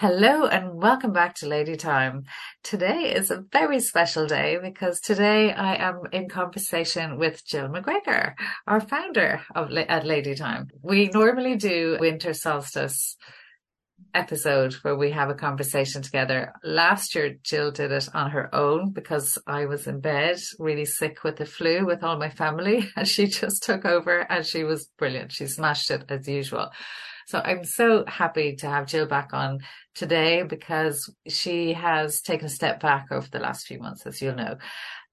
Hello and welcome back to Lady Time. Today is a very special day because today I am in conversation with Jill McGregor, our founder of at Lady Time. We normally do winter solstice episode where we have a conversation together. Last year, Jill did it on her own because I was in bed, really sick with the flu with all my family, and she just took over and she was brilliant. She smashed it as usual. So I'm so happy to have Jill back on today because she has taken a step back over the last few months, as you'll know.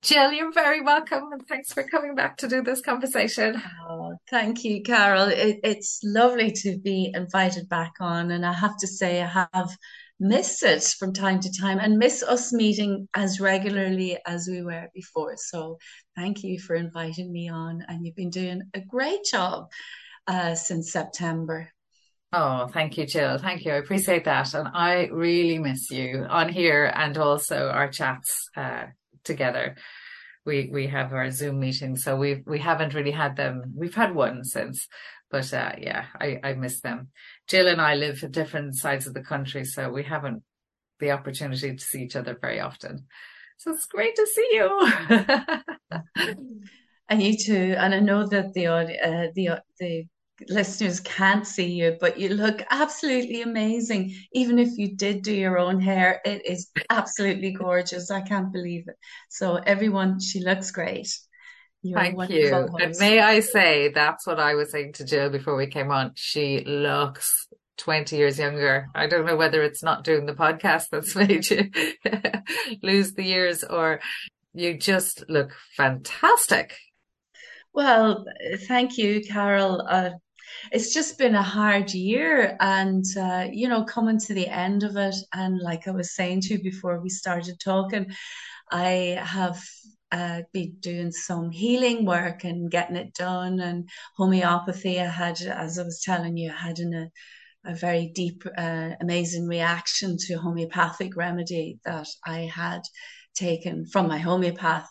Jill, you're very welcome and thanks for coming back to do this conversation. Oh, thank you, Carole. It, it's lovely to be invited back on. And I have to say, I have missed it from time to time and miss us meeting as regularly as we were before. So thank you for inviting me on. And you've been doing a great job uh, since September. Oh, thank you, Jill. Thank you. I appreciate that. And I really miss you on here and also our chats uh, together. We we have our Zoom meetings, so we we haven't really had them. We've had one since, but uh, yeah, I, I miss them. Jill and I live at different sides of the country, so we haven't the opportunity to see each other very often. So it's great to see you. and you too. And I know that the uh, the the listeners can't see you, but you look absolutely amazing. Even if you did do your own hair, it is absolutely gorgeous. I can't believe it. So, everyone, she looks great. You're Thank you. Host. And may I say, that's what I was saying to Jill before we came on. She looks 20 years younger. I don't know whether it's not doing the podcast that's made you lose the years or you just look fantastic. Well, thank you, Carole. Uh, it's just been a hard year and uh, you know coming to the end of it. And like i was saying to you before we started talking i have uh, been doing some healing work and getting it done. And homeopathy i had as i was telling you i had in a, a very deep uh, amazing reaction to homeopathic remedy that i had taken from my homeopath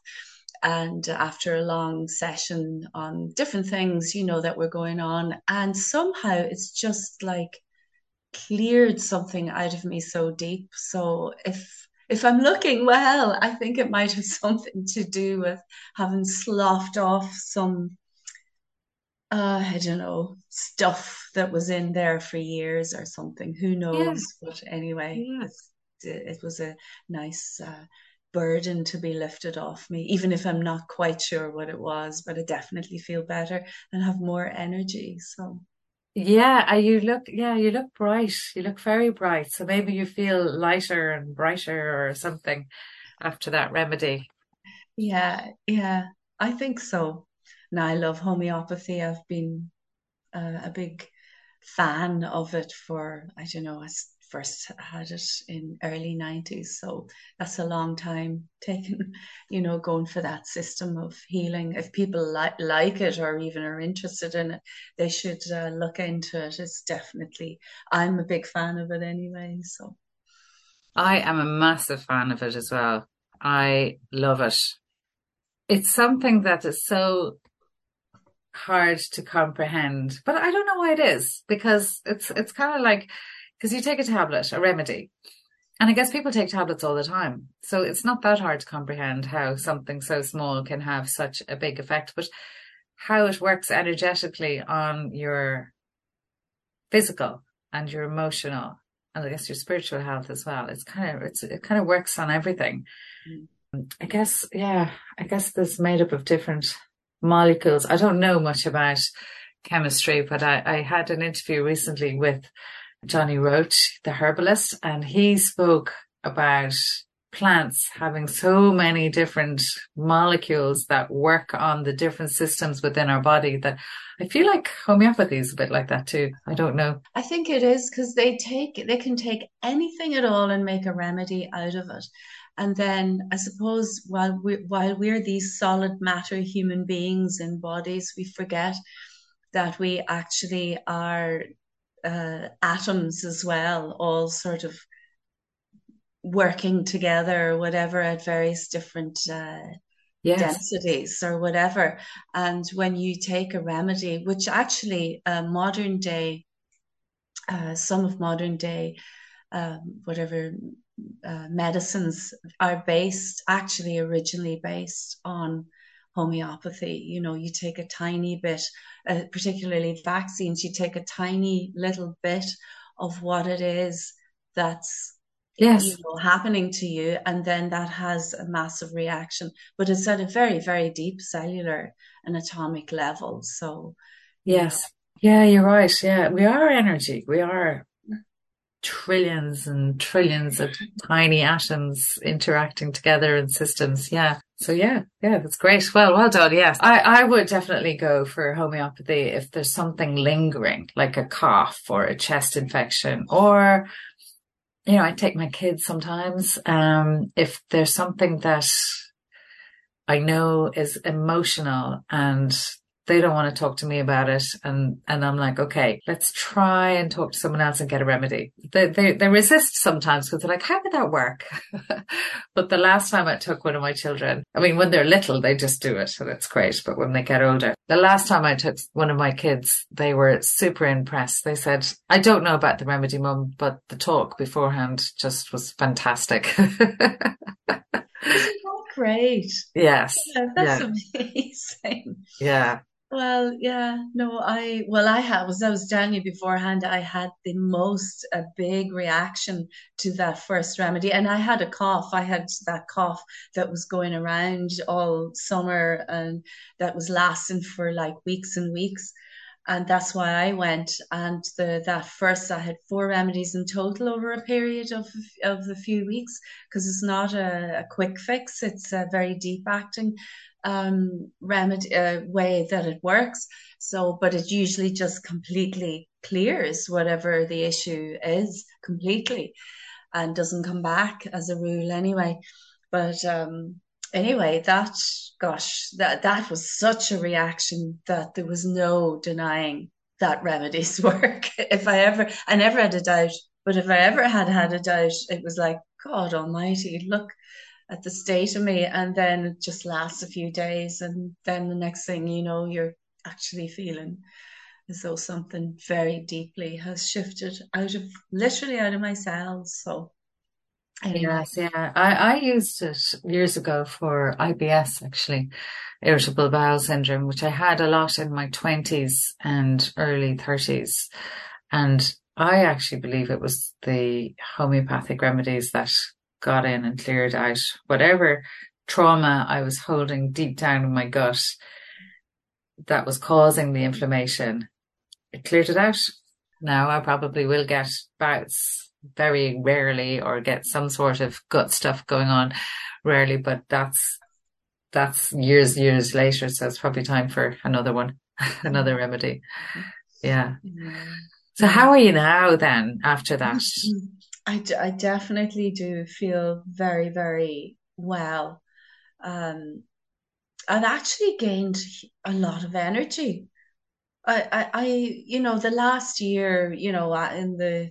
and after a long session on different things, you know, that were going on. And somehow it's just like cleared something out of me so deep. So if if I'm looking well, I think it might have something to do with having sloughed off some uh, I don't know, stuff that was in there for years or something. Who knows? Yeah. But anyway, yeah. it, it was a nice uh, burden to be lifted off me, even if I'm not quite sure what it was, but I definitely feel better and have more energy. So yeah, you look yeah, you look bright. You look very bright. So maybe you feel lighter and brighter or something after that remedy. Yeah, yeah, I think so. Now I love homeopathy. I've been uh, a big fan of it for I don't know, first had it in early 90s so that's a long time taking you know going for that system of healing. If people like like it or even are interested in it they should uh, look into it. It's definitely i'm a big fan of it anyway so. I am a massive fan of it as well. I love it. It's something that is so hard to comprehend but i don't know why it is because it's it's kind of like because you take a tablet, a remedy. And I guess people take tablets all the time. So it's not that hard to comprehend how something so small can have such a big effect, but how it works energetically on your physical and your emotional and I guess your spiritual health as well. It's kind of, it's, it kind of works on everything. Mm. I guess, yeah, I guess this made up of different molecules. I don't know much about chemistry, but I, I had an interview recently with Johnny Roach, the herbalist, and he spoke about plants having so many different molecules that work on the different systems within our body that I feel like homeopathy is a bit like that too. I don't know. I think it is because they take they can take anything at all and make a remedy out of it. And then I suppose while we while we're these solid matter human beings in bodies, we forget that we actually are uh, atoms as well, all sort of working together or whatever at various different uh, yes. densities or whatever. And when you take a remedy, which actually uh, modern day, uh, some of modern day um, whatever uh, medicines are based, actually originally based on homeopathy. You know, you take a tiny bit, uh, particularly vaccines, you take a tiny little bit of what it is that's yes. you know happening to you and then that has a massive reaction. But it's at a very very deep cellular and atomic level so yes. Yeah you're right. Yeah we are energy. We are trillions and trillions of tiny atoms interacting together in systems. Yeah. So yeah, yeah, that's great. Well, well done. Yes. I, I would definitely go for homeopathy if there's something lingering, like a cough or a chest infection or, you know, I take my kids sometimes. Um, if there's something that I know is emotional and they don't want to talk to me about it. And, and I'm like, okay, let's try and talk to someone else and get a remedy. They, they, they resist sometimes because they're like, how would that work? but the last time I took one of my children, I mean, when they're little, they just do it and it's great. But when they get older, the last time I took one of my kids, they were super impressed. They said, I don't know about the remedy, mum, but the talk beforehand just was fantastic. great. Yes. Yeah, that's yeah. amazing. Yeah. Well, yeah, no, I, well, I had, was, I was telling you beforehand, I had the most, a big reaction to that first remedy. And I had a cough. I had that cough that was going around all summer and that was lasting for like weeks and weeks. And that's why I went. And the, that first, I had four remedies in total over a period of, of a few weeks because it's not a, a quick fix. It's a very deep acting um, remedy uh, way that it works. So, but it usually just completely clears whatever the issue is completely, and doesn't come back as a rule anyway. But um, anyway, that gosh, that that was such a reaction that there was no denying that remedies work. if I ever, I never had a doubt, but if I ever had had a doubt, it was like God Almighty, look at the state of me and then it just lasts a few days and then the next thing you know you're actually feeling as though something very deeply has shifted out of literally out of my cells so yes yeah. I, I used it years ago for IBS actually irritable bowel syndrome which I had a lot in my 20s and early 30s and I actually believe it was the homeopathic remedies that got in and cleared out whatever trauma I was holding deep down in my gut that was causing the inflammation. It cleared it out. Now I probably will get bouts very rarely or get some sort of gut stuff going on rarely, but that's that's years, years later. So it's probably time for another one, another remedy. Yeah. Mm-hmm. So how are you now then after that? Mm-hmm. I, I definitely do feel very, very well. Um, I've actually gained a lot of energy. I, I, I, you know, the last year, you know, in the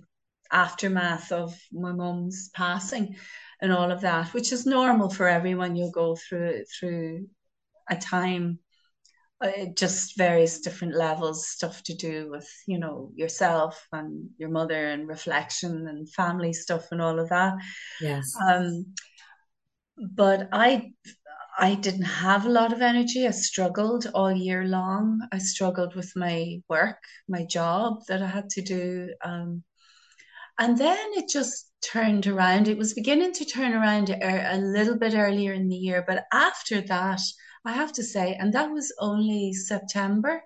aftermath of my mum's passing and all of that, which is normal for everyone. You'll go through through a time uh, just various different levels stuff to do with you know yourself and your mother and reflection and family stuff and all of that. Yes. Um but i i didn't have a lot of energy. I struggled all year long. I struggled with my work my job that i had to do um and then it just turned around. It was beginning to turn around a, a little bit earlier in the year but after that I have to say, and that was only September.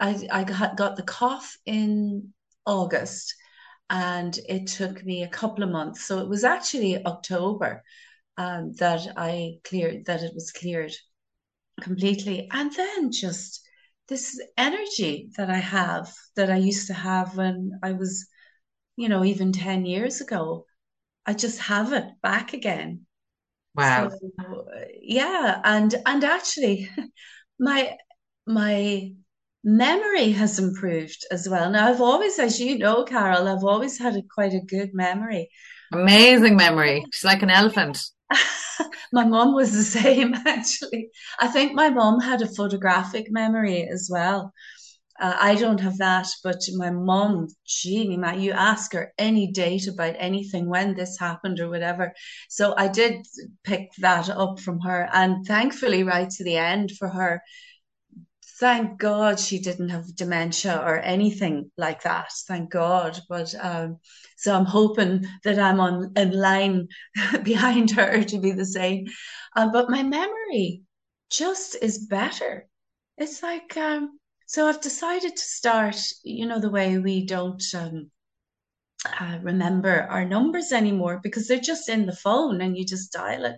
I, I got, the cough in August and it took me a couple of months. So it was actually October um, that I cleared, that it was cleared completely. And then just this energy that I have that I used to have when I was, you know, even 10 years ago, I just have it back again. Wow. So, yeah, and and actually, my my memory has improved as well. Now I've always, as you know, Carole, I've always had a, quite a good memory. Amazing memory. She's like an elephant. my mom was the same, actually. I think my mom had a photographic memory as well. Uh, I don't have that, but my mom, Jeannie, Matt, you ask her any date about anything, when this happened or whatever. So I did pick that up from her. And thankfully, right to the end for her, thank God she didn't have dementia or anything like that. Thank God. But um, so I'm hoping that I'm on in line behind her to be the same. Uh, but my memory just is better. It's like um, so I've decided to start, you know, the way we don't um, uh, remember our numbers anymore because they're just in the phone and you just dial it.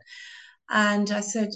And I said,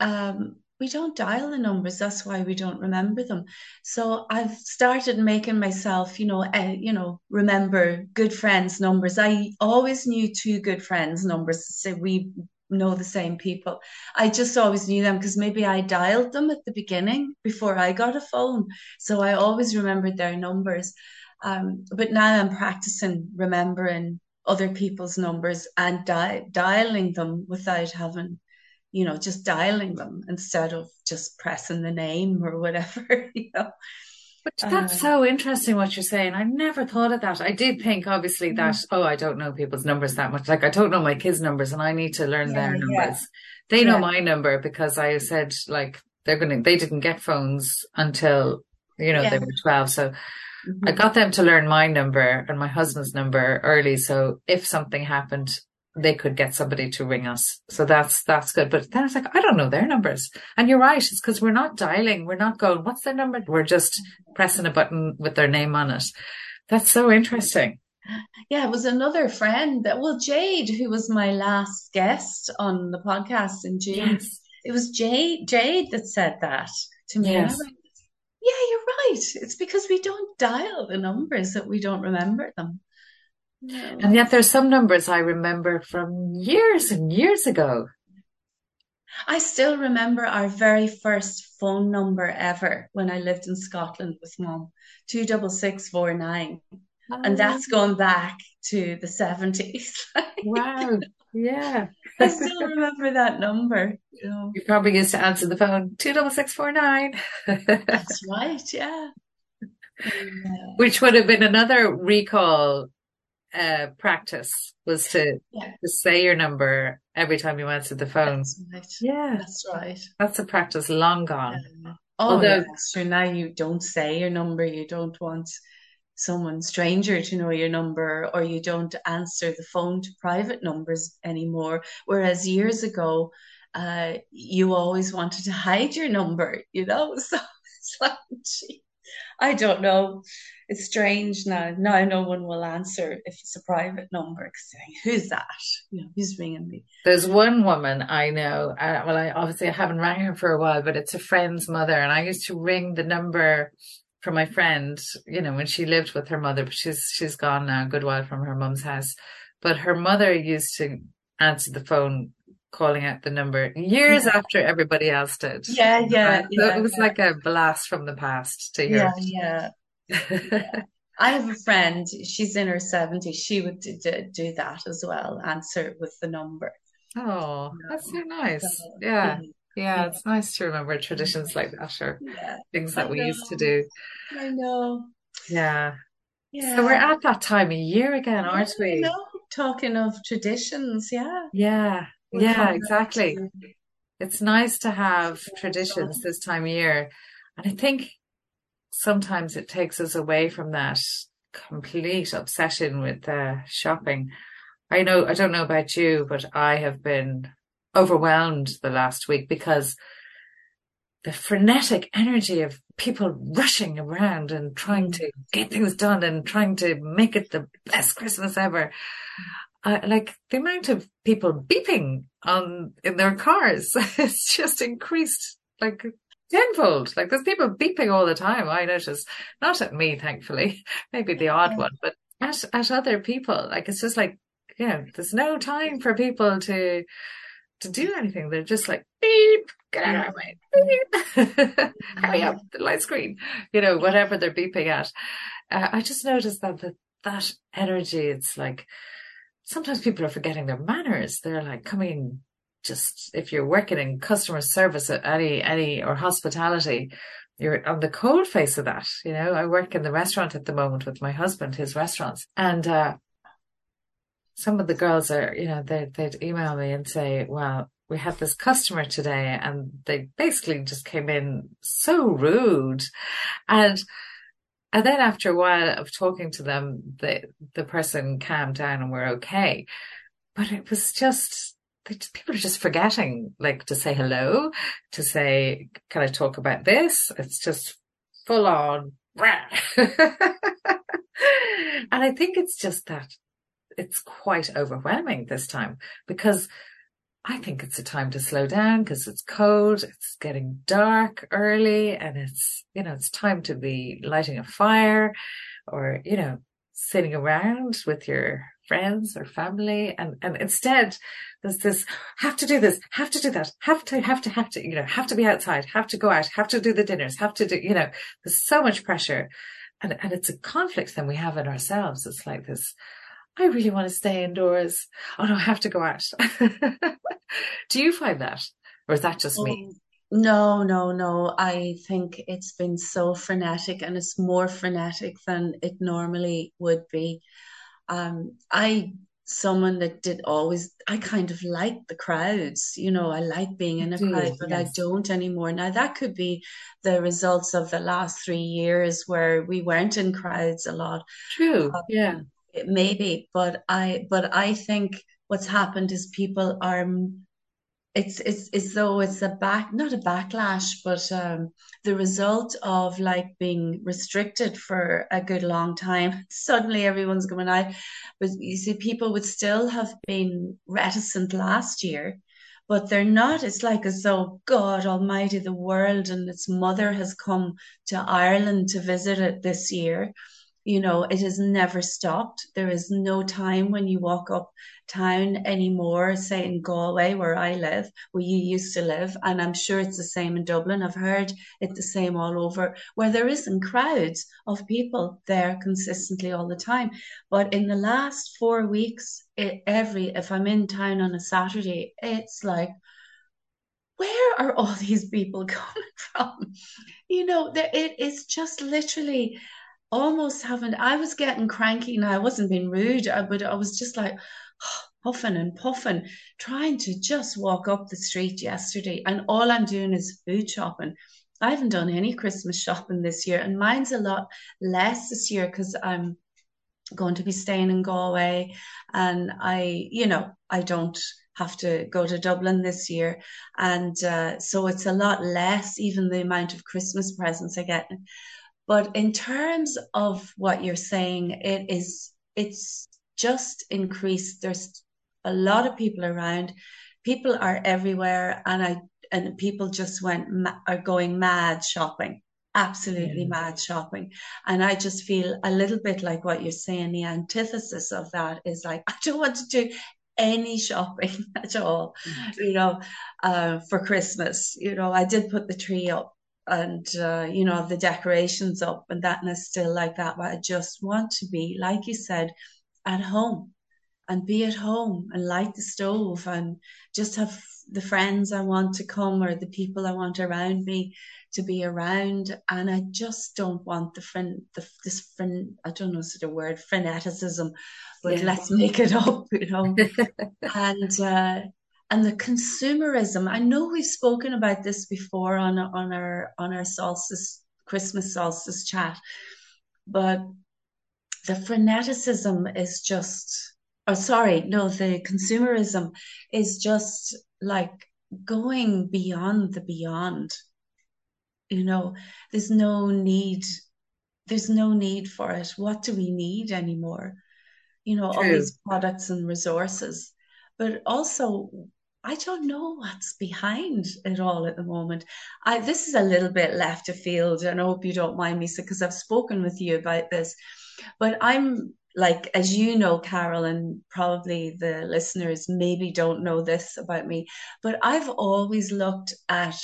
um, we don't dial the numbers. That's why we don't remember them. So I've started making myself, you know, uh, you know, remember good friends' numbers. I always knew two good friends' numbers. So we know the same people. I just always knew them because maybe I dialed them at the beginning before I got a phone. So I always remembered their numbers. Um, but now I'm practicing remembering other people's numbers and di- dialing them without having, you know, just dialing them instead of just pressing the name or whatever, you know. But that's um, so interesting what you're saying. I never thought of that. I did think obviously that, oh, I don't know people's numbers that much. Like I don't know my kids' numbers and I need to learn yeah, their numbers. Yeah. They know my number because I said like they're going to, they didn't get phones until, you know, they were 12. So mm-hmm. I got them to learn my number and my husband's number early. So if something happened, they could get somebody to ring us. So that's, that's good. But then it's like, I don't know their numbers. And you're right. It's because we're not dialing. We're not going, what's their number? We're just pressing a button with their name on it. That's so interesting. Yeah, it was another friend that, well, Jade, who was my last guest on the podcast in June. Yes. It was Jade, Jade that said that to me. Yes. Yeah, you're right. It's because we don't dial the numbers that we don't remember them. No. And yet there's some numbers I remember from years and years ago. I still remember our very first phone number ever when I lived in Scotland with mom, 26649. Oh. And ah. that's going back to the 70s. wow. Yeah. I still remember that number. You, know. you probably used to answer the phone, 26649. that's right. Yeah. Which would have been another recall uh, practice was to, yeah. to say your number every time you answered the phone. That's right. Yeah. That's right. That's a practice long gone. Yeah. Oh, Although, yeah, now you don't say your number. You don't want someone stranger to know your number or you don't answer the phone to private numbers anymore. Whereas years ago, uh, you always wanted to hide your number, you know? So it's like, gee, I don't know it's strange now. Now no one will answer if it's a private number saying, "Who's that? You know, who's ringing me?" There's one woman I know. Uh, well, I obviously I haven't rang her for a while, but it's a friend's mother, and I used to ring the number for my friend. You know, when she lived with her mother, but she's she's gone now, a good while from her mum's house. But her mother used to answer the phone calling out the number years yeah. after everybody else did. Yeah, yeah. So yeah, it was yeah. like a blast from the past to hear. Yeah, yeah. I have a friend, she's in her 70s. She would do, do that as well, answer with the number. Oh, that's so nice. Yeah. yeah. It's nice to remember traditions like that or yeah, things that we used to do. I know. Yeah. Yeah. So we're at that time of year again, aren't we? Know. Talking of traditions, yeah. Yeah. We're yeah, exactly. To... It's nice to have traditions this time of year. And I think sometimes it takes us away from that complete obsession with uh, shopping. I know, I don't know about you, but I have been overwhelmed the last week because the frenetic energy of people rushing around and trying to get things done and trying to make it the best Christmas ever. Uh, like the amount of people beeping on in their cars, it's just increased like tenfold. Like there's people beeping all the time. I notice, not at me, thankfully, maybe the odd one, but at, at other people. Like it's just like, yeah, there's no time for people to, to do anything. They're just like, beep, get out of my beep, hurry up, the light screen, you know, whatever they're beeping at. Uh, I just noticed that, that that energy, it's like, sometimes people are forgetting their manners. They're like coming just if you're working in customer service at any any or hospitality, you're on the cold face of that. You know, I work in the restaurant at the moment with my husband, his restaurants, and uh, some of the girls are, you know, they, they'd email me and say, well, we had this customer today and they basically just came in so rude. And, and then after a while of talking to them, the, the person calmed down and we're okay. But it was just, people are just forgetting, like to say hello, to say, can I talk about this? It's just full on. and I think it's just that it's quite overwhelming this time because I think it's a time to slow down because it's cold, it's getting dark early, and it's, you know, it's time to be lighting a fire or, you know, sitting around with your friends or family. And, and instead there's this, have to do this, have to do that, have to, have to, have to, you know, have to be outside, have to go out, have to do the dinners, have to do, you know, there's so much pressure. And, and it's a conflict then we have in ourselves. It's like this, I really want to stay indoors. Oh no, I have to go out. do you find that? Or is that just me? Oh, no, no, no. I think it's been so frenetic and it's more frenetic than it normally would be. Um, I someone that did always I kind of like the crowds, you know, I like being in a Do crowd, but I don't anymore. Now that could be the results of the last three years where we weren't in crowds a lot. True. Uh, Yeah. maybe, but I but I think what's happened is people are it's it's it's though it's a back not a backlash but um the result of like being restricted for a good long time suddenly everyone's going out. But you see people would still have been reticent last year but they're not. It's like as though God Almighty the world and its mother has come to Ireland to visit it this year you know, it has never stopped. There is no time when you walk up town anymore, say in Galway, where I live, where you used to live, and I'm sure it's the same in Dublin. I've heard it's the same all over, where there isn't crowds of people there consistently all the time. But in the last four weeks, it, every if I'm in town on a Saturday, it's like, where are all these people coming from? You know, there, it is just literally almost haven't. I was getting cranky now. I wasn't being rude, uh, but I was just like huffing and puffing, trying to just walk up the street yesterday. And all I'm doing is food shopping. I haven't done any Christmas shopping this year, and mine's a lot less this year because I'm going to be staying in Galway and I, you know, I don't have to go to Dublin this year. And uh, so it's a lot less, even the amount of Christmas presents I get. But in terms of what you're saying, it is, it's just increased. There's a lot of people around. People are everywhere, and I and people just went are going mad shopping, absolutely Yeah. mad shopping. And I just feel a little bit like what you're saying. The antithesis of that is like I don't want to do any shopping at all, Mm. you know, uh, for Christmas. You know, I did put the tree up and uh, you know the decorations up and that and it's still like that but I just want to be like you said at home and be at home and light the stove and just have the friends I want to come or the people I want around me to be around and I just don't want the friend the, this friend I don't know sort of word freneticism but Yeah. let's make it up you know and uh, and the consumerism. I know we've spoken about this before on on our on our solstice Christmas solstice chat, but the freneticism is just. Oh, sorry, no, the consumerism is just like going beyond the beyond. You know, there's no need. There's no need for it. What do we need anymore? you know, all these products and resources. But also, I don't know what's behind it all at the moment. I this is a little bit left of field, and I hope you don't mind me, because I've spoken with you about this. But I'm like, as you know, Carole, and probably the listeners maybe don't know this about me, but I've always looked at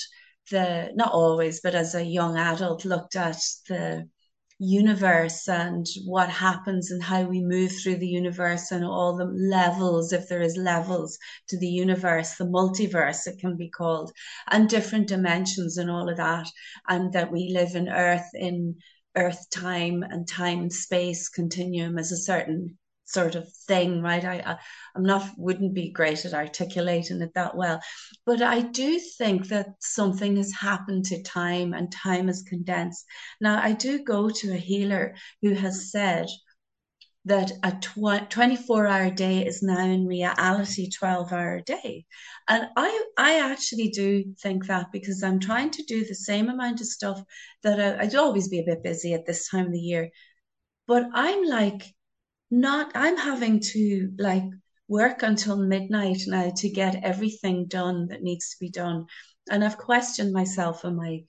the, not always, but as a young adult, looked at the universe and what happens and how we move through the universe and all the levels, if there is levels to the universe, the multiverse, it can be called, and different dimensions and all of that. And that we live in Earth in Earth time and time and space continuum as a certain sort of thing, right? I, I am not wouldn't be great at articulating it that well, but I do think that something has happened to time and time is condensed. Now I do go to a healer who has said that a tw- 24 hour day is now in reality 12 hour day and i i actually do think that because i'm trying to do the same amount of stuff that I, i'd always be a bit busy at this time of the year but i'm like not i'm having to like work until midnight now to get everything done that needs to be done. And i've questioned myself am i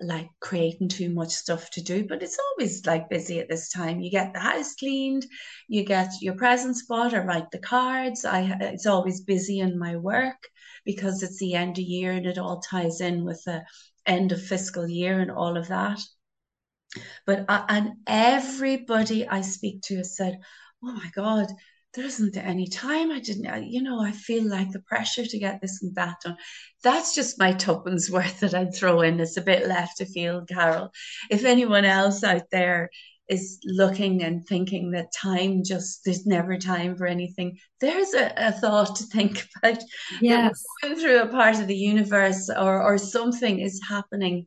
like creating too much stuff to do? But it's always like busy at this time. You get the house cleaned you get your present spot or write the cards. I it's always busy in my work because it's the end of year and it all ties in with the end of fiscal year and all of that but uh, and everybody I speak to has said, "Oh my God, there isn't any time. I didn't, you know, I feel like the pressure to get this and that done. That's just my tuppence worth that I'd throw in. It's a bit left to field, Carole. If anyone else out there is looking and thinking that time just there's never time for anything there's a, a thought to think about yes going through a part of the universe or or something is happening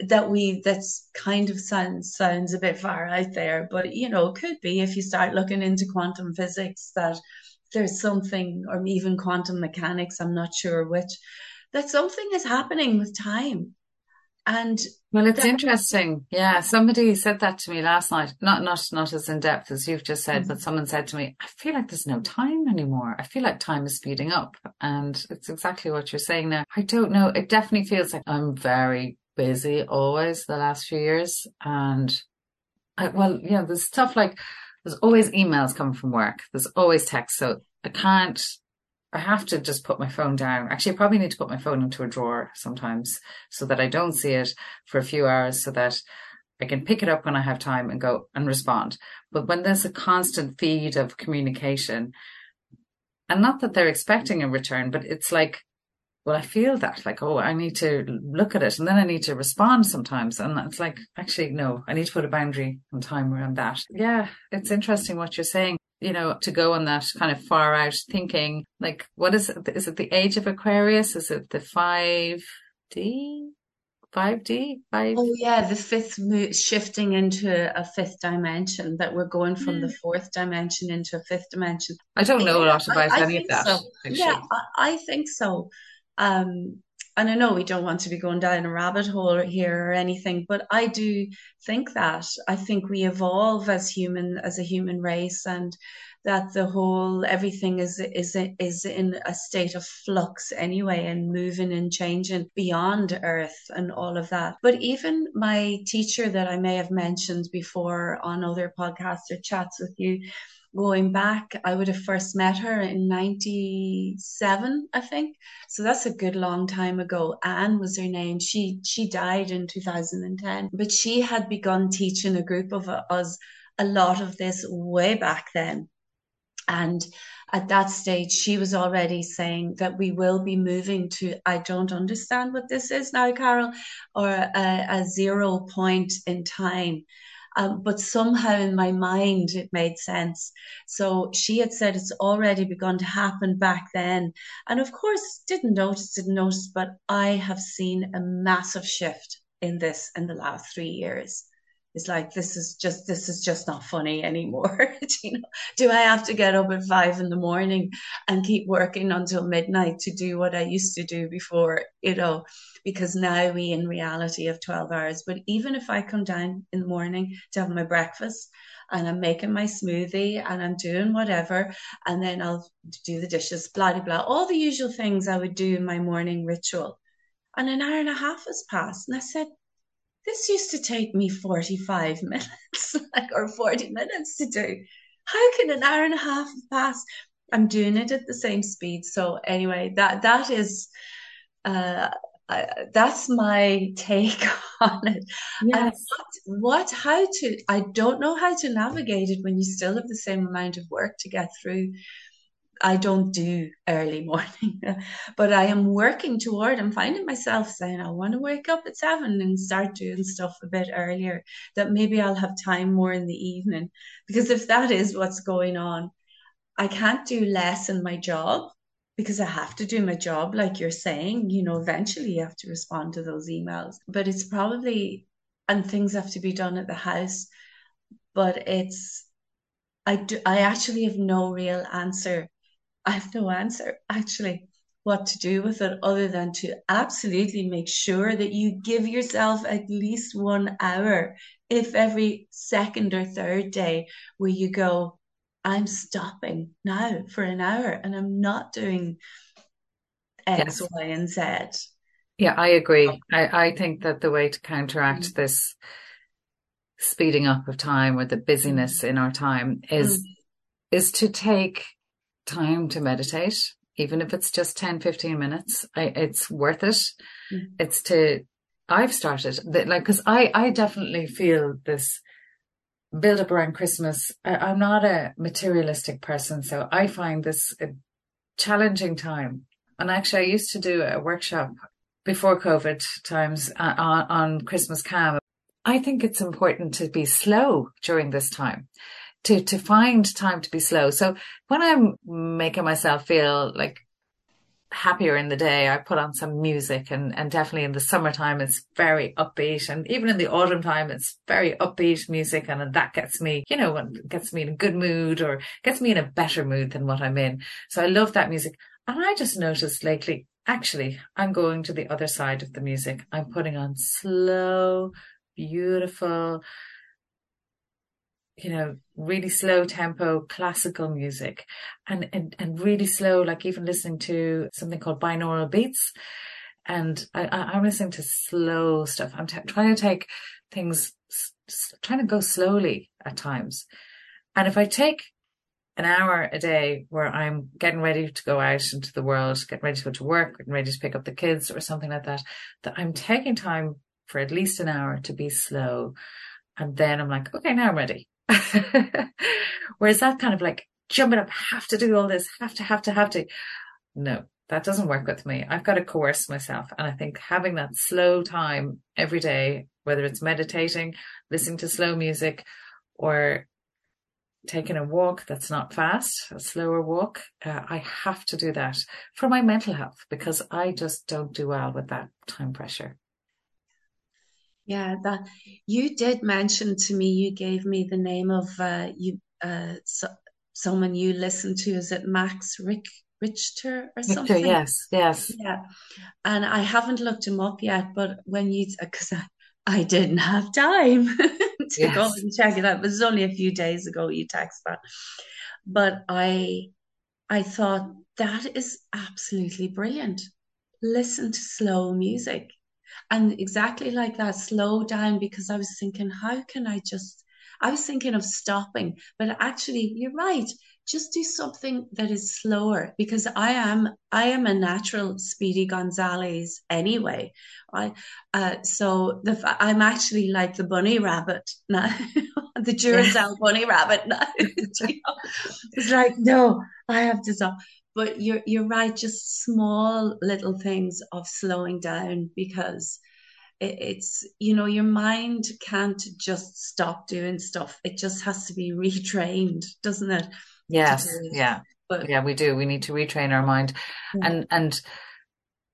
that we that's kind of sounds sounds a bit far out there but you know could be if you start looking into quantum physics that there's something or even quantum mechanics i'm not sure which that something is happening with time. And well it's that, interesting. Yeah somebody said that to me last night. Not not not as in depth as you've just said mm-hmm. but someone said to me i feel like there's no time anymore. I feel like time is speeding up. And it's exactly what you're saying now i don't know. It definitely feels like i'm very busy always the last few years. And I, well, yeah, there's stuff like there's always emails coming from work. There's always text. So I can't, I have to just put my phone down. Actually, I probably need to put my phone into a drawer sometimes so that I don't see it for a few hours so that I can pick it up when I have time and go and respond. But when there's a constant feed of communication, and not that they're expecting a return, but it's like well, I feel that like, oh, I need to look at it and then I need to respond sometimes. And it's like, actually, no, I need to put a boundary and time around that. Yeah, it's interesting what you're saying. You know, to go on that kind of far out thinking, like, what is it? Is it the age of Aquarius? Is it the 5D? 5D? 5? Oh, yeah, the fifth mo- shifting into a fifth dimension, that we're going from mm. the fourth dimension into a fifth dimension. I don't know a lot about I, any I of that. So. Yeah, I, I think so. Um, and I know we don't want to be going down a rabbit hole here or anything, but I do think that I think we evolve as human as a human race, and that the whole everything is is is in a state of flux anyway, and moving and changing beyond Earth and all of that. But even my teacher that I may have mentioned before on other podcasts or chats with you going back, I would have first met her in 97, I think. So that's a good long time ago. Anne was her name. She, she died in 2010, but she had begun teaching a group of us a lot of this way back then. And at that stage, she was already saying that we will be moving to, I don't understand what this is now, Carole, or a, a zero point in time. Um, but somehow in my mind it made sense. So she had said it's already begun to happen back then. And of course, didn't notice, didn't notice, but I have seen a massive shift in this in the last three years. It's like this is just this is just not funny anymore. you know, do I have to get up at five in the morning and keep working until midnight to do what I used to do before? You know, because now we in reality have 12 hours. But even if I come down in the morning to have my breakfast and I'm making my smoothie and I'm doing whatever, and then I'll do the dishes, blah, blah, blah, all the usual things I would do in my morning ritual. And an hour and a half has passed. And I said, this used to take me 45 minutes like, or 40 minutes to do. How can an hour and a half pass? I'm doing it at the same speed. So anyway, that that is uh, uh, that's my take on it. And Yes. what, what, how to, I don't know how to navigate it when you still have the same amount of work to get through. I don't do early morning, but I am working toward. I'm finding myself saying I want to wake up at seven and start doing stuff a bit earlier. That maybe I'll have time more in the evening, because if that is what's going on, I can't do less in my job because I have to do my job, like you're saying. You know, eventually you have to respond to those emails, but it's probably and things have to be done at the house. But it's I do I actually have no real answer I have no answer actually what to do with it other than to absolutely make sure that you give yourself at least one hour, if every second or third day, where you go, I'm stopping now for an hour and I'm not doing X, Yes. Y, and Z. Yeah, I agree. I, I think that the way to counteract Mm, this speeding up of time or the mm, busyness in our time is mm, is to take time to meditate, even if it's just 10, 15 minutes. I, it's worth it. mm, It's to, I've started that, like, cause I, I definitely feel this build up around Christmas. I, I'm not a materialistic person, so I find this a challenging time. And actually, I used to do a workshop before COVID times uh, on, on Christmas Calm. I think it's important to be slow during this time to to find time to be slow. So when I'm making myself feel like happier in the day, I put on some music and and definitely in the summertime it's very upbeat and even in the autumn time it's very upbeat music and that gets me, you know, gets me in a good mood or gets me in a better mood than what I'm in. So I love that music. And I just noticed lately, actually, I'm going to the other side of the music. I'm putting on slow, beautiful you know, really slow tempo classical music and, and, and really slow, like even listening to something called binaural beats. And I, am listening to slow stuff. I'm t- trying to take things, s- trying to go slowly at times. And if I take an hour a day where I'm getting ready to go out into the world, getting ready to go to work, getting ready to pick up the kids or something like that, that I'm taking time for at least an hour to be slow. And then I'm like, okay, now I'm ready. Whereas that kind of like jumping up, have to do all this, have to, have to, have to. No, that doesn't work with me. I've got to coerce myself. And I think having that slow time every day, whether it's meditating, listening to slow music or taking a walk that's not fast, a slower walk, uh, I have to do that for my mental health because I just don't do well with that time pressure. Yeah, that you did mention to me, you gave me the name of uh, you uh, so, someone you listen to. Is it Max Rick Richter or something? yes, yes, Yeah, and I haven't looked him up yet, but when you, because I, I didn't have time to go and check it out. It was only a few days ago you text that, but I I thought that is absolutely brilliant. Listen to slow music. And exactly like that, slow down because I was thinking, how can I just, I was thinking of stopping, but actually, you're right. Just do something that is slower because I am, I am a natural Speedy Gonzales anyway. I, uh, so the, I'm actually like the bunny rabbit now, the Duracell bunny rabbit now. It's like, no, I have to stop. But you're you're right, just small little things of slowing down because it, it's you know your mind can't just stop doing stuff. It just has to be retrained, doesn't it, do yes, it? yeah, But yeah, we do. We need to retrain our mind yeah, and, and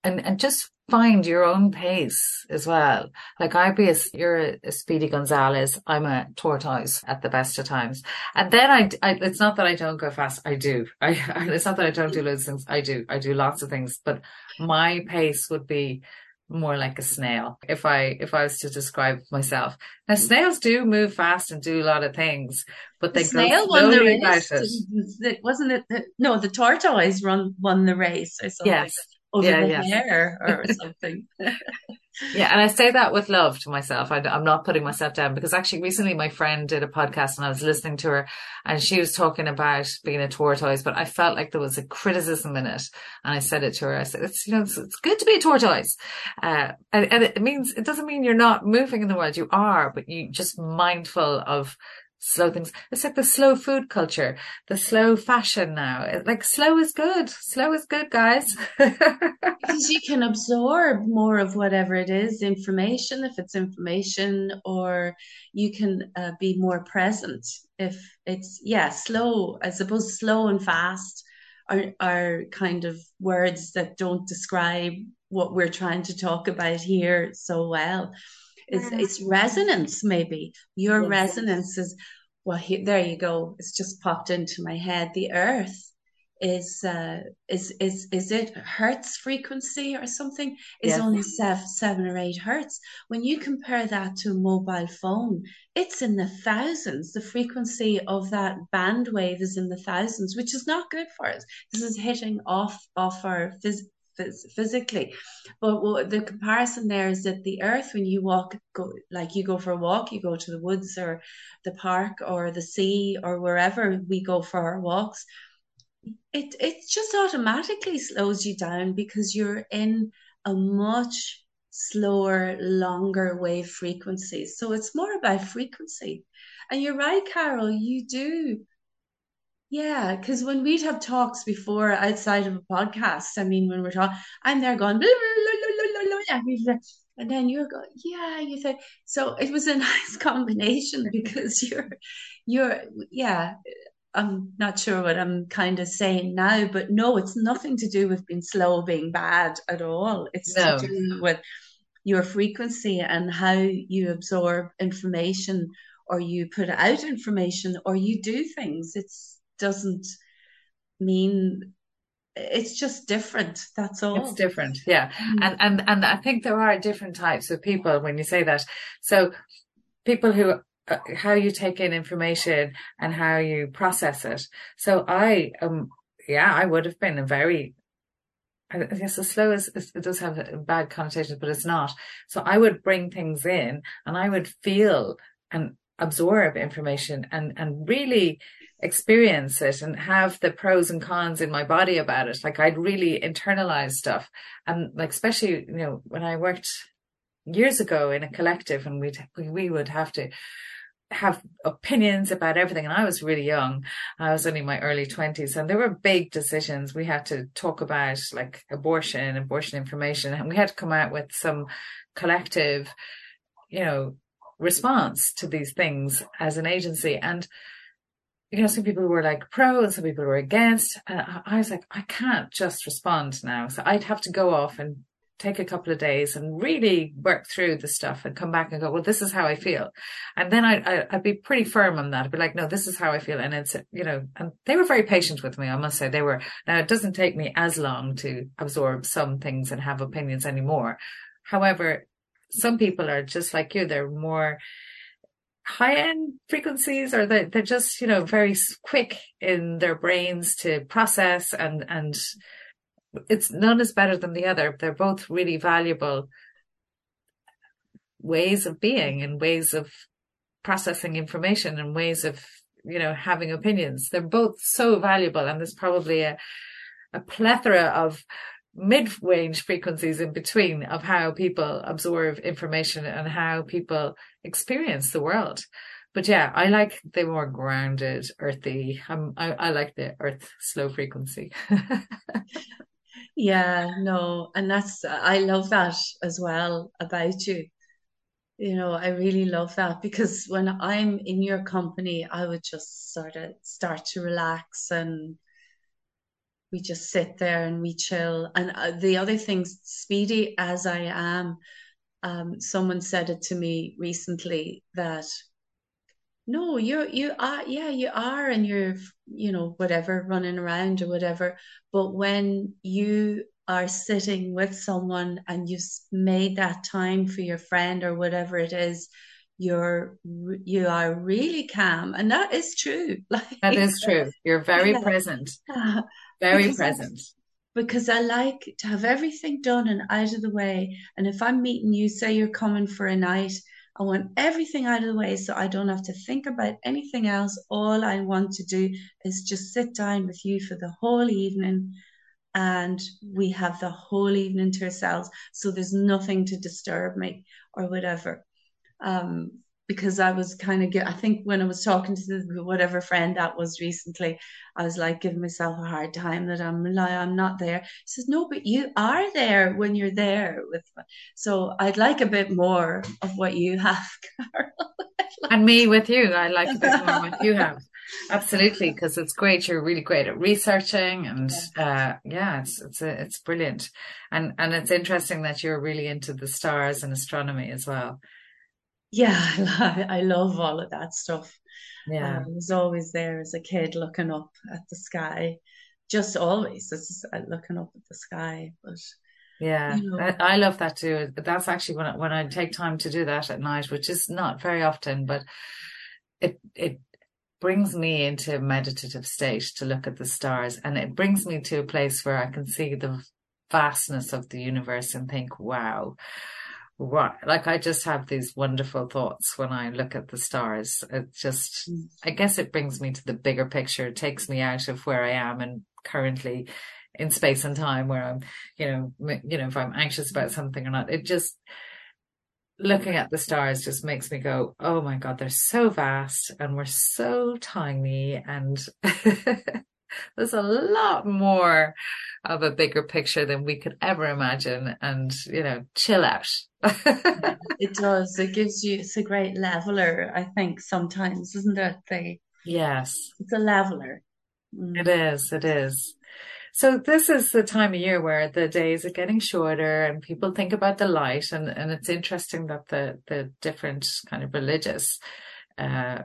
and and just find your own pace as well. Like I'd be a, you're a, Speedy Gonzales, I'm a tortoise at the best of times. And then I, I, it's not that I don't go fast. I do. I, it's not that I don't do loads of things. I do. I do lots of things, but my pace would be more like a snail if I, if I was to describe myself. Now snails do move fast and do a lot of things, but the they go snail won the race. it. Wasn't it? The, no, the tortoise run won the race or something Yes. Over Yeah. Yes. hare or something. Yeah, and I say that with love to myself. I, am not putting myself down because actually recently my friend did a podcast and I was listening to her and she was talking about being a tortoise, but I felt like there was a criticism in it. And I said it to her. I said, it's, you know, it's, it's good to be a tortoise. Uh, and, and it means, it doesn't mean you're not moving in the world. You are, but you just mindful of slow things. It's like the slow food culture, the slow fashion now. Like slow is good. Slow is good, guys. because you can absorb more of whatever it is, information, if it's information, or you can uh, be more present if it's, yeah, slow. I suppose slow and fast are, are kind of words that don't describe what we're trying to talk about here so well. It's, it's resonance, maybe. Your yes. resonance is, well, he, there you go. It's just popped into my head. The earth is uh, is is is it hertz frequency or something is yes. only seven, seven or eight hertz. When you compare that to a mobile phone, it's in the thousands. The frequency of that band wave is in the thousands, which is not good for us. This is hitting off off our phys- physically. But the comparison there is that the earth, when you walk, go like you go for a walk, you go to the woods or the park or the sea or wherever we go for our walks, it it just automatically slows you down because you're in a much slower, longer wave frequency. So it's more about frequency. And you're right, Carole, you do yeah, because when we'd have talks before outside of a podcast, I mean, when we're talking, I'm there going, blah, blah, blah, and then you're going, yeah, you say. So it was a nice combination because you're, you're, yeah. I'm not sure what I'm kind of saying now, but no, it's nothing to do with being slow, being bad at all. It's no. to do with your frequency and how you absorb information or you put out information or you do things. It's doesn't mean it's just different that's all it's different yeah mm. and and and i think there are different types of people when you say that so people who uh, how you take in information and how you process it so i um yeah i would have been a very I guess as slow as it does have bad connotations, but it's not. So I would bring things in and I would feel and absorb information and, and really experience it and have the pros and cons in my body about it. Like I'd really internalize stuff. And like, especially, you know, when I worked years ago in a collective and we'd, we would have to have opinions about everything. And I was really young. I was only in my early twenties and there were big decisions. We had to talk about like abortion, abortion information, and we had to come out with some collective, you know, response to these things as an agency. And you know, some people were like pro and some people were against. And I was like, I can't just respond now. So I'd have to go off and take a couple of days and really work through the stuff and come back and go, well, this is how I feel. And then I, would be pretty firm on that. I'd be like, no, this is how I feel. And it's, you know, and they were very patient with me. I must say they were, now it doesn't take me as long to absorb some things and have opinions anymore. However, some people are just like you. They're more, high end frequencies or they, they're just, you know, very quick in their brains to process and, and it's none is better than the other. They're both really valuable ways of being and ways of processing information and ways of, you know, having opinions. They're both so valuable and there's probably a, a plethora of mid-range frequencies in between of how people absorb information and how people experience the world. But yeah, I like the more grounded, earthy. Um, I, I like the earth slow frequency. yeah, no, and that's I love that as well about you. You know, I really love that because when I'm in your company, I would just sort of start to relax and we just sit there and we chill. And uh, the other thing, speedy as I am, um, someone said it to me recently that no, you're you are yeah you are and you're you know whatever running around or whatever. But when you are sitting with someone and you've made that time for your friend or whatever it is, you're you are really calm and that is true like, that is true you're very yeah. present very present because I like to have everything done and out of the way. And if I'm meeting you, say you're coming for a night, I want everything out of the way so I don't have to think about anything else. All I want to do is just sit down with you for the whole evening and we have the whole evening to ourselves. So there's nothing to disturb me or whatever. Um, because I was kind of, I think when I was talking to the, whatever friend that was recently, I was like giving myself a hard time that I'm like, I'm not there. He says, no, but you are there when you're there with me. So I'd like a bit more of what you have, Carole. and me with you. I like a bit more what you have. Absolutely, because it's great. You're really great at researching, and uh, yeah, it's it's a, it's brilliant, and and it's interesting that you're really into the stars and astronomy as well. Yeah, I love all of that stuff. Yeah, um, I was always there as a kid, looking up at the sky, just always just uh, looking up at the sky. But yeah, you know, I, I, love that too. That's actually when I, when I take time to do that at night, which is not very often, but it it brings me into a meditative state to look at the stars and it brings me to a place where I can see the vastness of the universe and think, wow, right. Like I just have these wonderful thoughts when I look at the stars. It just, mm. I guess it brings me to the bigger picture. It takes me out of where I am and currently in space and time where I'm, you know, you know, if I'm anxious about something or not, it just, looking at the stars just makes me go, oh my God, they're so vast and we're so tiny and there's a lot more of a bigger picture than we could ever imagine and, you know, chill out. it does. It gives you, it's a great leveler, I think, sometimes, isn't it? They, yes. It's a leveler. Mm. It is. It is. So this is the time of year where the days are getting shorter and people think about the light and, and it's interesting that the, the different kind of religious, uh,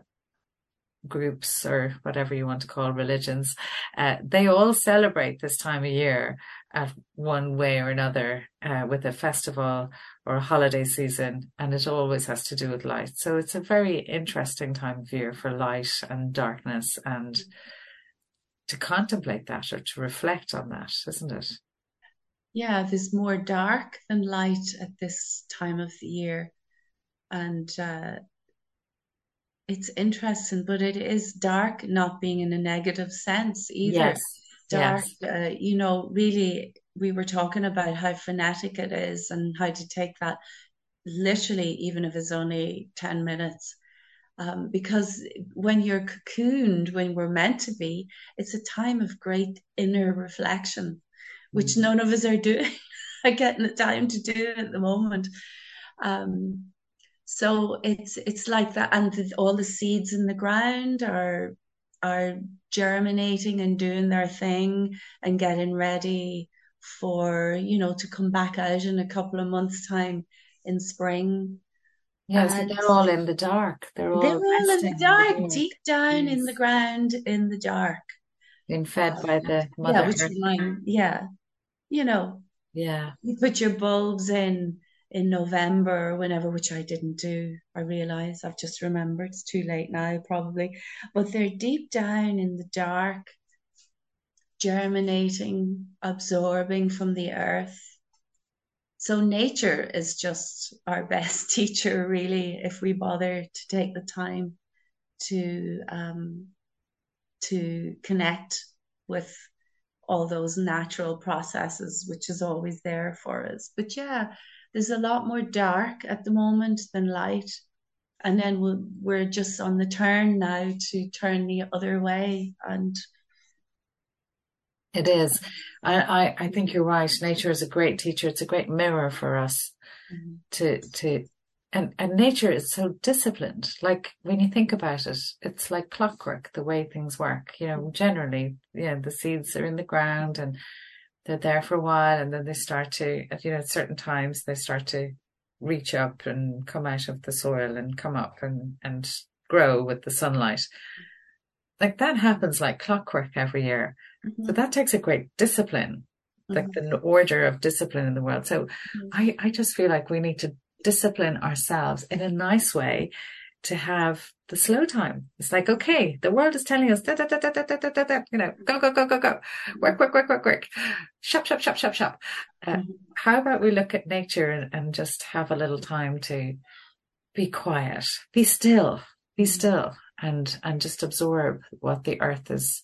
groups or whatever you want to call religions, uh, they all celebrate this time of year at one way or another, uh, with a festival or a holiday season. And it always has to do with light. So it's a very interesting time of year for light and darkness and, to contemplate that or to reflect on that, isn't it? Yeah, there's more dark than light at this time of the year. And uh, it's interesting, but it is dark, not being in a negative sense either. Yes. Dark, yes. Uh, you know, really, we were talking about how frenetic it is and how to take that literally, even if it's only 10 minutes, um, because when you're cocooned, when we're meant to be, it's a time of great inner reflection, which mm none of us are doing, are getting the time to do at the moment. Um, so it's it's like that, and the, all the seeds in the ground are are germinating and doing their thing and getting ready for you know to come back out in a couple of months time in spring Yeah, and they're all in the dark. They're all, they're all in the dark, the deep down yes. in the ground, in the dark. Being fed by the mother. Yeah, which is mine. Yeah. You know. Yeah. You put your bulbs in in November whenever, which I didn't do. I realize I've just remembered. It's too late now, probably. But they're deep down in the dark, germinating, absorbing from the earth so nature is just our best teacher, really, if we bother to take the time to um, to connect with all those natural processes, which is always there for us. But yeah, there's a lot more dark at the moment than light. And then we we're just on the turn now to turn the other way and it is. I, I, I, think you're right. Nature is a great teacher. It's a great mirror for us mm-hmm. to, to, and, and nature is so disciplined. Like when you think about it, it's like clockwork, the way things work. You know, generally, you know, the seeds are in the ground and they're there for a while and then they start to, at, you know, at certain times they start to reach up and come out of the soil and come up and, and grow with the sunlight. Like that happens like clockwork every year. Mm-hmm. So that takes a great discipline, like mm-hmm. the order of discipline in the world. So mm-hmm. I, I just feel like we need to discipline ourselves in a nice way to have the slow time. It's like, okay, the world is telling us, da, da, da, da, da, da, da, da, you know, go, go, go, go, go, work, work, work, work, work, shop, shop, shop, shop, shop. Uh, mm-hmm. How about we look at nature and, and just have a little time to be quiet, be still, be mm-hmm. still, and and just absorb what the earth is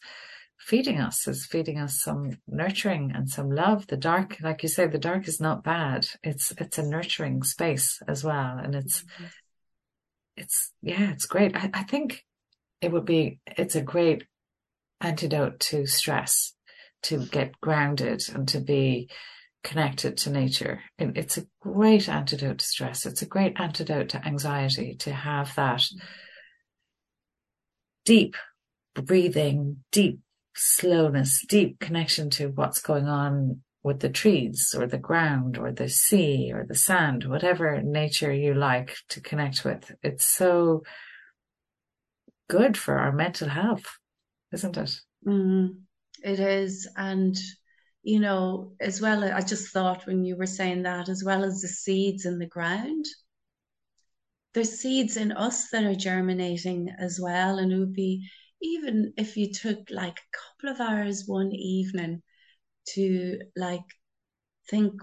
feeding us is feeding us some nurturing and some love the dark like you say the dark is not bad it's it's a nurturing space as well and it's mm-hmm. It's yeah it's great I, I think it would be it's a great antidote to stress to get grounded and to be connected to nature. It's a great antidote to stress. It's a great antidote to anxiety to have that deep breathing, deep slowness, deep connection to what's going on with the trees or the ground or the sea or the sand, whatever nature you like to connect with. It's so good for our mental health, isn't it? Mm, it is. And, you know, as well, I just thought when you were saying that, as well as the seeds in the ground, there's seeds in us that are germinating as well. And it would be even if you took like a couple of hours one evening to like think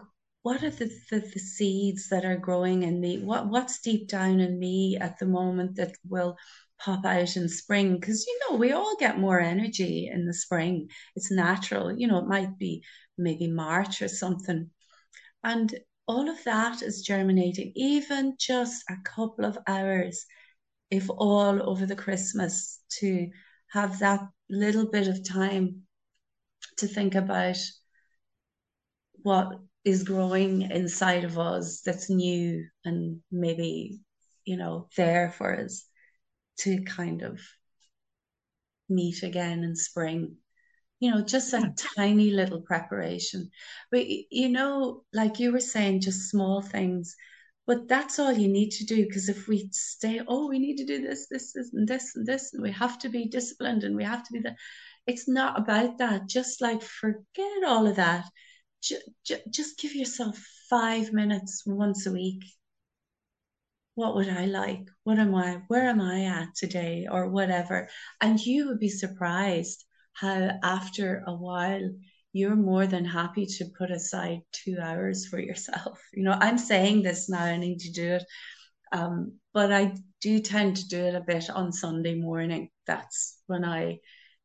what are the, the, the, seeds that are growing in me? What what's deep down in me at the moment that will pop out in spring? Because you know we all get more energy in the spring. It's natural. You know it might be maybe march or something. And all of that is germinating, even just a couple of hours, if all over the Christmas, to have that little bit of time to think about what is growing inside of us that's new and maybe, you know, there for us to kind of meet again in spring you know, just a tiny little preparation. But, you know, like you were saying, just small things. But that's all you need to do because if we stay, oh, we need to do this, this, this, and this, and this, and we have to be disciplined and we have to be that. It's not about that. Just like forget all of that. Just, just give yourself five minutes once a week. What would I like? What am I? Where am I at today? Or whatever. And you would be surprised how after a while you're more than happy to put aside two hours for yourself. You know, I'm saying this now, I need to do it. Um, but I do tend to do it a bit on Sunday morning. That's when I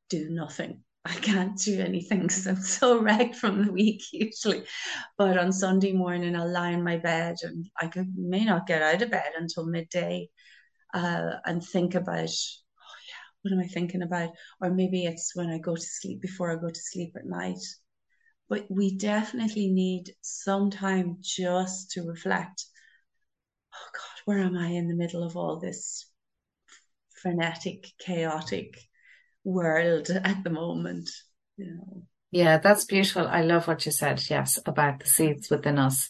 do nothing. I can't do anything because I'm so wrecked from the week usually. But on Sunday morning, I'll lie in my bed and I could, may not get out of bed until midday uh, and think about oh yeah, what am I thinking about? Or maybe it's when I go to sleep before I go to sleep at night. But we definitely need some time just to reflect. Oh God, where am I in the middle of all this frenetic, chaotic world at the moment? You know. Yeah, that's beautiful. I love what you said. Yes, about the seeds within us.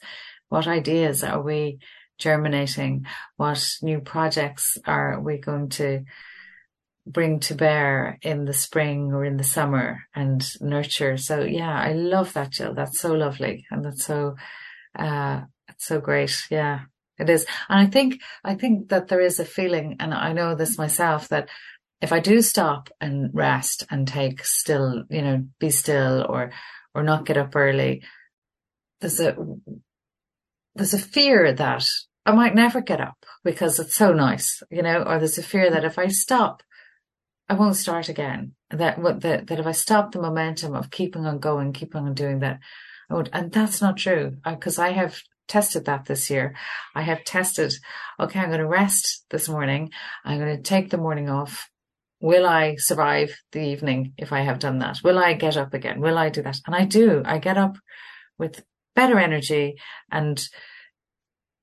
What ideas are we germinating? What new projects are we going to bring to bear in the spring or in the summer and nurture. So yeah, I love that, Jill. That's so lovely. And that's so, uh, it's so great. Yeah, it is. And I think, I think that there is a feeling, and I know this myself, that if I do stop and rest and take still, you know, be still or, or not get up early, there's a, there's a fear that I might never get up because it's so nice, you know, or there's a fear that if I stop, I won't start again. That that that if I stop the momentum of keeping on going, keeping on doing that, I would, and that's not true because I, I have tested that this year. I have tested. Okay, I'm going to rest this morning. I'm going to take the morning off. Will I survive the evening if I have done that? Will I get up again? Will I do that? And I do. I get up with better energy and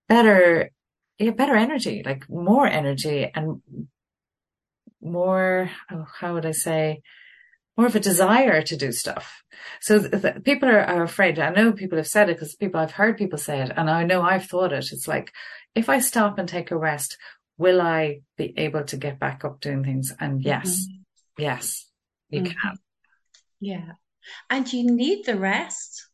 better, yeah, better energy, like more energy and more, oh, how would I say, more of a desire to do stuff. So th- people are, are, afraid. I know people have said it because people, I've heard people say it and I know I've thought it. It's like, if I stop and take a rest, will I be able to get back up doing things? And yes, mm-hmm. yes, you mm-hmm. can. Yeah. And you need the rest.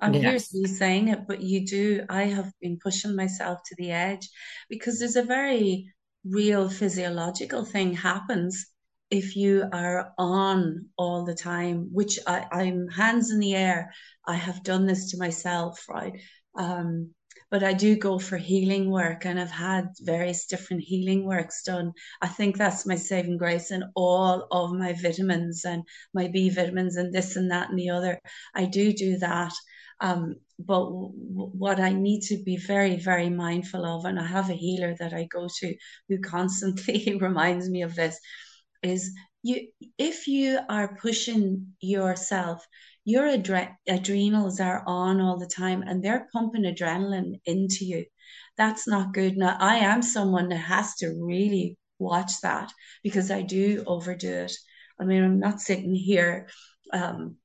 I'm yes. you saying it, but you do. I have been pushing myself to the edge because there's a very real physiological thing happens if you are on all the time, which I, I'm hands in the air. I have done this to myself, right? Um, but I do go for healing work and I've had various different healing works done. I think that's my saving grace and all of my vitamins and my B vitamins and this and that and the other. I do do that. Um, but w- what I need to be very, very mindful of, and I have a healer that I go to who constantly reminds me of this, is you if you are pushing yourself your adre- adrenals are on all the time and they're pumping adrenaline into you. That's not good. Now, I am someone that has to really watch that because I do overdo it. I mean, I'm not sitting here, um,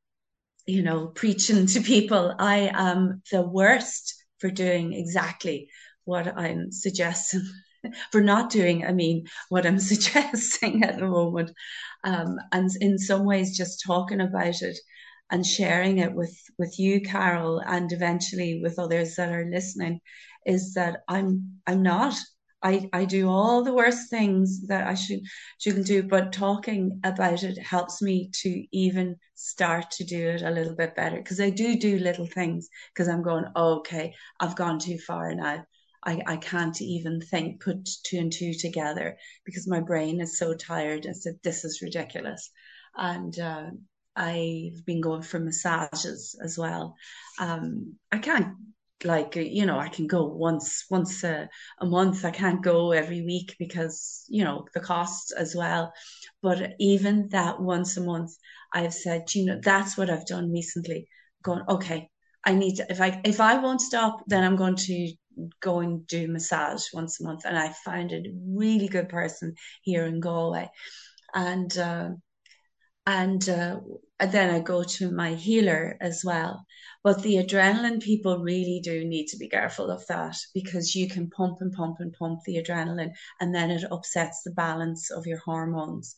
you know, preaching to people. I am the worst for doing exactly what I'm suggesting. for not doing, I mean, what I'm suggesting at the moment. Um, and in some ways, just talking about it and sharing it with with you carole and eventually with others that are listening is that i'm i'm not I, I do all the worst things that I should shouldn't do, but talking about it helps me to even start to do it a little bit better. Because I do do little things because I'm going, oh, okay, I've gone too far now. I, I can't even think, put two and two together because my brain is so tired. I said, this is ridiculous. And uh, I've been going for massages as well. Um, I can't like you know I can go once once a, a month. I can't go every week because you know the costs as well. But even that once a month, I've said, you know, that's what I've done recently. Going okay, I need to, if I if I won't stop, then I'm going to go and do massage once a month. And I found a really good person here in Galway, and. Uh, and uh, then I go to my healer as well. But the adrenaline people really do need to be careful of that because you can pump and pump and pump the adrenaline, and then it upsets the balance of your hormones.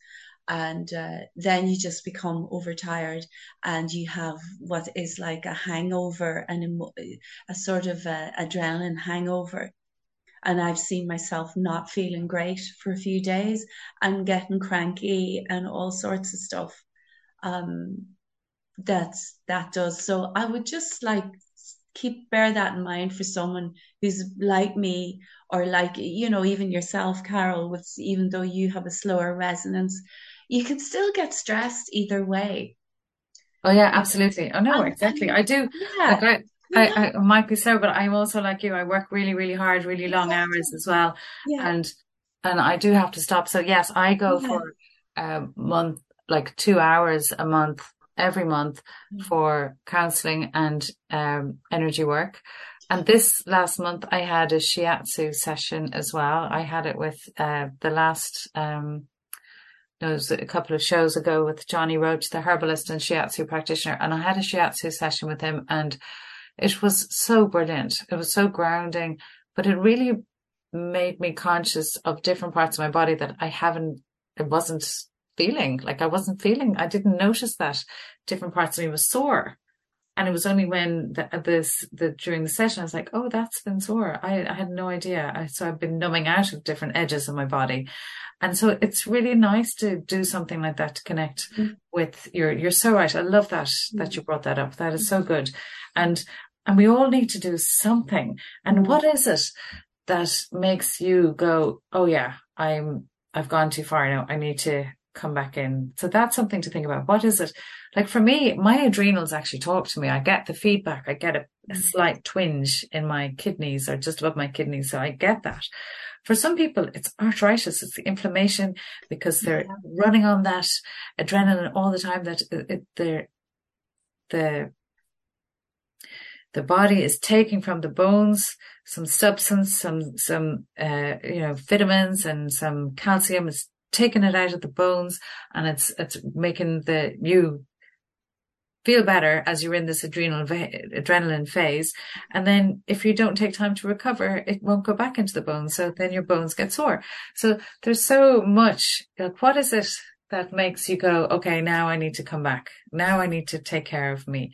And uh, then you just become overtired, and you have what is like a hangover and a, sort of a adrenaline hangover and I've seen myself not feeling great for a few days and getting cranky and all sorts of stuff. Um, that's that does. So I would just like keep bear that in mind for someone who's like me or like you know even yourself carole with even though you have a slower resonance you can still get stressed either way oh yeah absolutely oh no exactly i do yeah. Like I, I, might be so, but I'm also like you. I work really, really hard, really long hours as well, yeah. and and I do have to stop. So yes, I go yeah. for a month, like two hours a month, every month mm-hmm. for counselling and um, energy work. And this last month, I had a shiatsu session as well. I had it with uh, the last. Um, it was a couple of shows ago with Johnny Roach, the herbalist and shiatsu practitioner, and I had a shiatsu session with him and it was so brilliant. It was so grounding, but it really made me conscious of different parts of my body that I haven't, it wasn't feeling like I wasn't feeling. I didn't notice that different parts of me was sore. And it was only when the, this, the, during the session, I was like, oh, that's been sore. I, I had no idea. I, so I've been numbing out of different edges of my body. And so it's really nice to do something like that to connect mm-hmm. with your, you're so right. I love that, that mm. you brought that up. That is so good. And and we all need to do something. And mm. what is it that makes you go, Oh yeah, I'm, I've gone too far now. I need to come back in. So that's something to think about. What is it? Like for me, my adrenals actually talk to me. I get the feedback. I get a, a mm. slight twinge in my kidneys or just above my kidneys. So I get that. For some people, it's arthritis. It's the inflammation because they're yeah. running on that adrenaline all the time that it, it, they're, the the body is taking from the bones some substance, some, some, uh, you know, vitamins and some calcium. It's taking it out of the bones and it's, it's making the, you feel better as you're in this adrenal, adrenaline phase. And then if you don't take time to recover, it won't go back into the bones. So then your bones get sore. So there's so much, like, what is it that makes you go, okay, now I need to come back. Now I need to take care of me.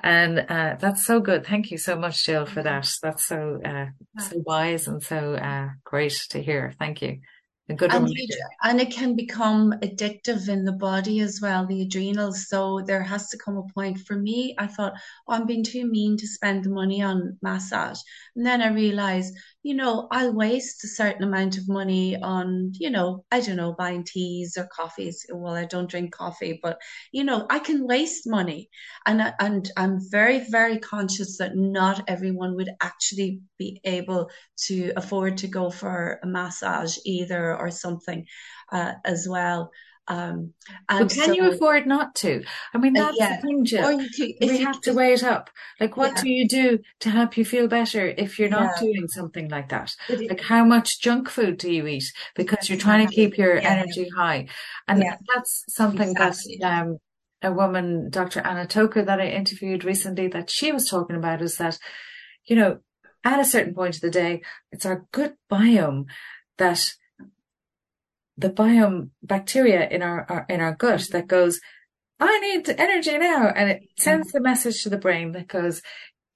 And, uh, that's so good. Thank you so much, Jill, for that. That's so, uh, so wise and so, uh, great to hear. Thank you. A good And, reminder. and it can become addictive in the body as well, the adrenals. So there has to come a point for me. I thought, oh, I'm being too mean to spend the money on massage. And then I realized, you know, I'll waste a certain amount of money on, you know, I don't know, buying teas or coffees. Well, I don't drink coffee, but you know, I can waste money. And I- and I'm very, very conscious that not everyone would actually be able to afford to go for a massage either or something uh, as well. Um, can you afford not to? I mean, uh, that's the thing, Jill. could, We have to weigh it up. Like, what yeah, do you do to help you feel better if you're not yeah, doing something like that? it, Like, how much junk food do you eat because you're trying to keep your yeah, energy high? And yeah, that's something that um, a woman, Dr. Anna Toker, that I interviewed recently, that she was talking about is that, you know, at a certain point of the day, it's our gut biome that the biome bacteria in our, our in our gut that goes, I need energy now, and it sends the message to the brain that goes,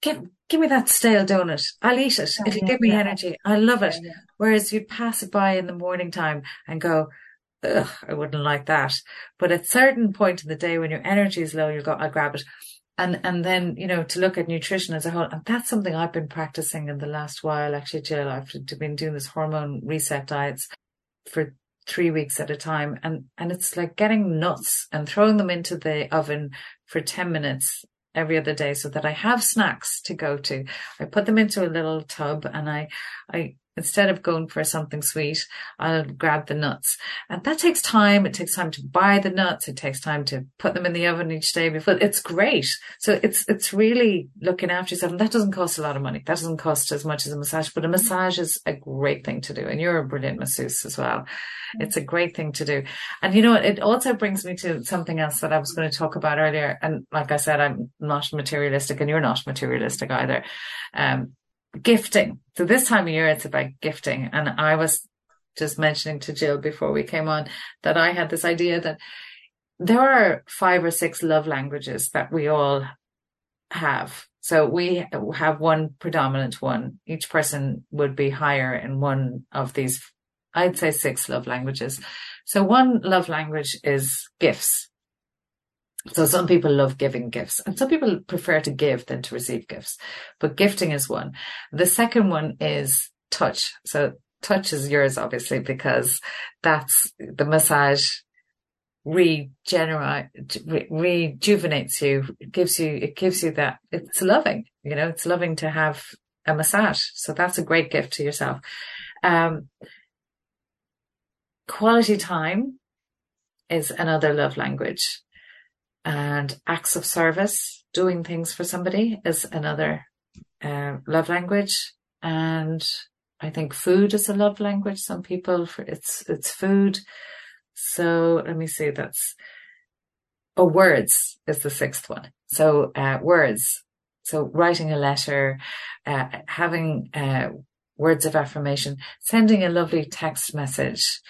give give me that stale donut. I'll eat it. It'll give me energy. I love it. Whereas you'd pass it by in the morning time and go, ugh, I wouldn't like that. But at certain point in the day when your energy is low, you'll go, I'll grab it. And and then, you know, to look at nutrition as a whole. And that's something I've been practicing in the last while, actually, Jill. I've been doing this hormone reset diets for three weeks at a time. And, and it's like getting nuts and throwing them into the oven for 10 minutes every other day so that I have snacks to go to. I put them into a little tub and I, I, instead of going for something sweet, I'll grab the nuts. And that takes time. It takes time to buy the nuts. It takes time to put them in the oven each day before it's great. So it's, it's really looking after yourself. And that doesn't cost a lot of money. That doesn't cost as much as a massage, but a massage is a great thing to do. And you're a brilliant masseuse as well. It's a great thing to do. And you know, it also brings me to something else that I was going to talk about earlier. And like I said, I'm not materialistic and you're not materialistic either. Um, gifting. So this time of year, it's about gifting. And I was just mentioning to Jill before we came on that I had this idea that there are five or six love languages that we all have. So we have one predominant one. Each person would be higher in one of these, I'd say six love languages. So one love language is gifts. So some people love giving gifts and some people prefer to give than to receive gifts, but gifting is one. The second one is touch. So touch is yours, obviously, because that's the massage regenerate, re- rejuvenates you. It gives you, it gives you that it's loving, you know, it's loving to have a massage. So that's a great gift to yourself. Um, quality time is another love language and acts of service, doing things for somebody is another uh, love language. And I think food is a love language. Some people, for it's it's food. So let me see. That's oh, words is the sixth one. So uh, words. So writing a letter, uh, having uh, words of affirmation, sending a lovely text message,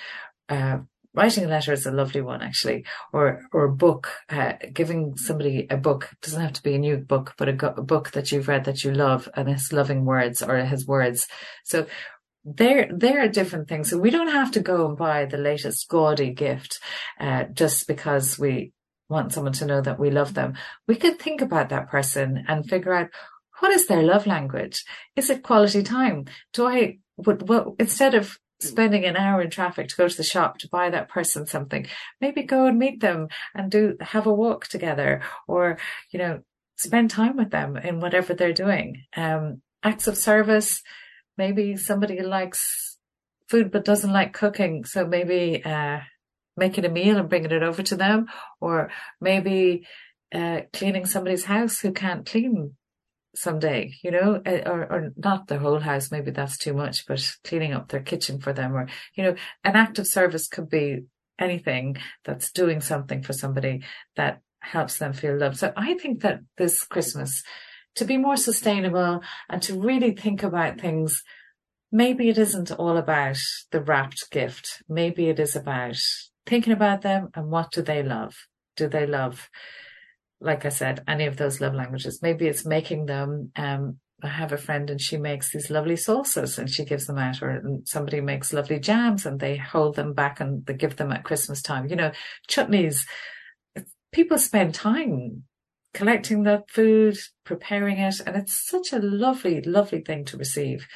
uh, writing a letter is a lovely one actually, or or a book, uh, giving somebody a book it doesn't have to be a new book, but a, a book that you've read that you love and has loving words or has words. So there there are different things. So we don't have to go and buy the latest gaudy gift uh, just because we want someone to know that we love them. We could think about that person and figure out what is their love language. Is it quality time? Do I would well instead of spending an hour in traffic to go to the shop to buy that person something, maybe go and meet them and do have a walk together or, you know, spend time with them in whatever they're doing. Um, acts of service. Maybe somebody likes food but doesn't like cooking. So maybe, uh, making a meal and bringing it over to them or maybe, uh, cleaning somebody's house who can't clean someday, you know, uh, or, or not their whole house. Maybe that's too much, but cleaning up their kitchen for them or, you know, an act of service could be anything that's doing something for somebody that helps them feel loved. So I think that this Christmas to be more sustainable and to really think about things, maybe it isn't all about the wrapped gift. Maybe it is about thinking about them and what do they love? Do they love like I said, any of those love languages. Maybe it's making them um, I have a friend and she makes these lovely sauces and she gives them out, or somebody makes lovely jams and they hold them back and they give them at Christmas time. You know, chutneys. People spend time collecting the food, preparing it, and it's such a lovely, lovely thing to receive.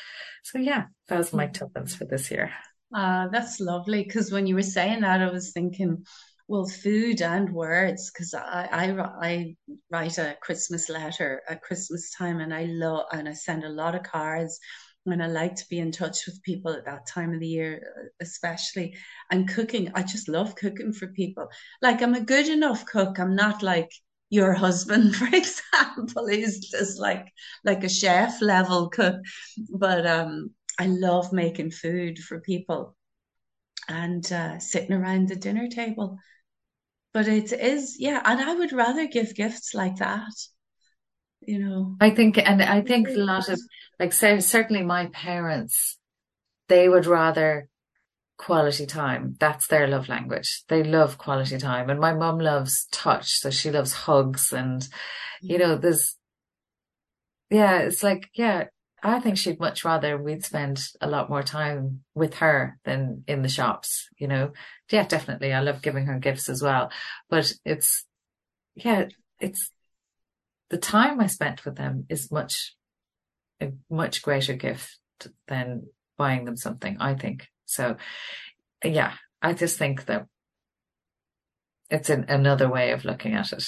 So yeah, that was my tuppence for this year. Uh, that's lovely because when you were saying that, I was thinking, well, food and words because I, I I write a Christmas letter at Christmas time, and I love and I send a lot of cards, and I like to be in touch with people at that time of the year, especially. And cooking, I just love cooking for people. Like I'm a good enough cook. I'm not like your husband, for example, is just like like a chef level cook, but um I love making food for people and uh, sitting around the dinner table. But it is, yeah, and I would rather give gifts like that, you know. I think, and I think a lot of, like, say, certainly my parents, they would rather quality time. That's their love language. They love quality time. And my mum loves touch. So she loves hugs and, you mm. know, there's, yeah, it's like, yeah, I think she'd much rather we'd spend a lot more time with her than in the shops, you know. Yeah, definitely. I love giving her gifts as well. But it's, yeah, it's the time I spent with them is much, a much greater gift than buying them something, I think. So, yeah, I just think that it's an, another way of looking at it.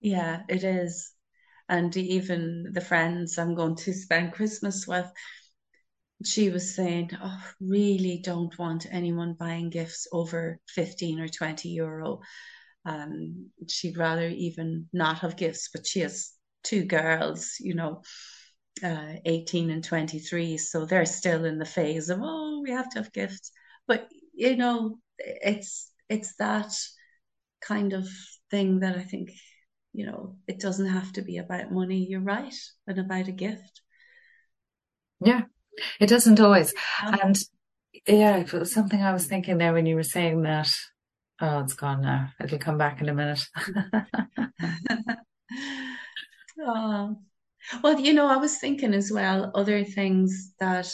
Yeah, it is and even the friends I'm going to spend Christmas with, she was saying, Oh, really don't want anyone buying gifts over 15 or 20 euro. Um, she'd rather even not have gifts, but she has two girls, you know, uh, 18 and 23. So they're still in the phase of, oh, we have to have gifts. But, you know, it's, it's that kind of thing that I think you know, it doesn't have to be about money. You're right, and about a gift. Yeah, it doesn't always. And yeah, it was something I was thinking there when you were saying that. Oh, it's gone now. It'll come back in a minute. oh. Well, you know, I was thinking as well other things that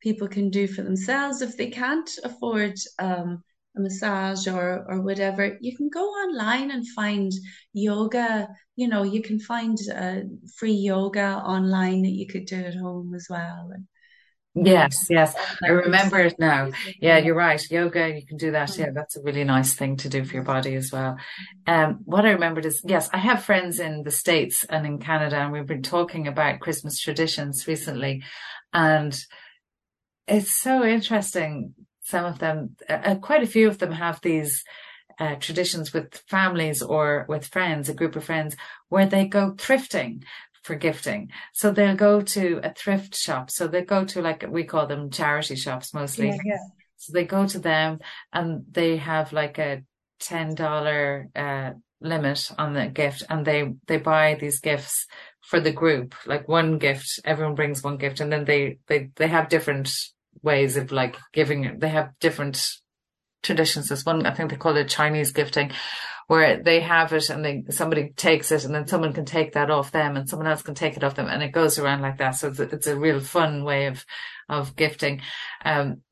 people can do for themselves if they can't afford um, a massage or or whatever, you can go online and find yoga. You know, you can find uh, free yoga online that you could do at home as well. And, Yes, yes. I remember it now. Yeah, you're right. Yoga, you can do that. Yeah, that's a really nice thing to do for your body as well. Um, what I remembered is, yes, I have friends in the States and in Canada, and we've been talking about Christmas traditions recently. And it's so interesting some of them, uh, quite a few of them have these uh, traditions with families or with friends, a group of friends, where they go thrifting for gifting. So they'll go to a thrift shop. So they go to like, we call them charity shops mostly. Yeah, yeah. So they go to them and they have like a $10 uh, limit on the gift and they, they buy these gifts for the group, like one gift, everyone brings one gift and then they, they, they have different ways of like giving They have different traditions. There's one, I think they call it Chinese gifting, where they have it and they, somebody takes it and then someone can take that off them and someone else can take it off them and it goes around like that. So it's a, it's a real fun way of, of gifting. Um,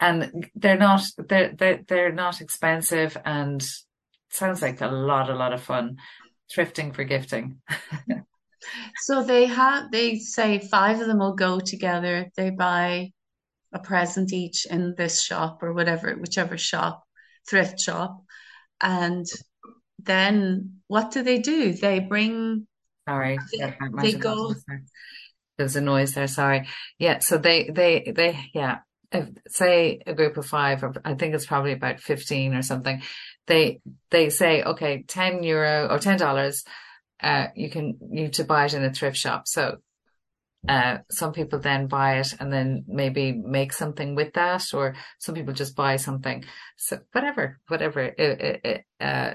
and they're not, they're, they're, they're not expensive and sounds like a lot, a lot of fun thrifting for gifting. so they have, they say five of them will go together. They buy a present each in this shop or whatever, whichever shop, thrift shop. And then what do they do? They bring. Sorry, they, they go. There's a noise there. Sorry. Yeah. So they, they, they, yeah. If, say a group of five, or I think it's probably about 15 or something. They, they say, okay, 10 euro or $10, uh, you can, you to buy it in a thrift shop. So uh, some people then buy it and then maybe make something with that, or some people just buy something. So whatever, whatever. It, it, it, uh,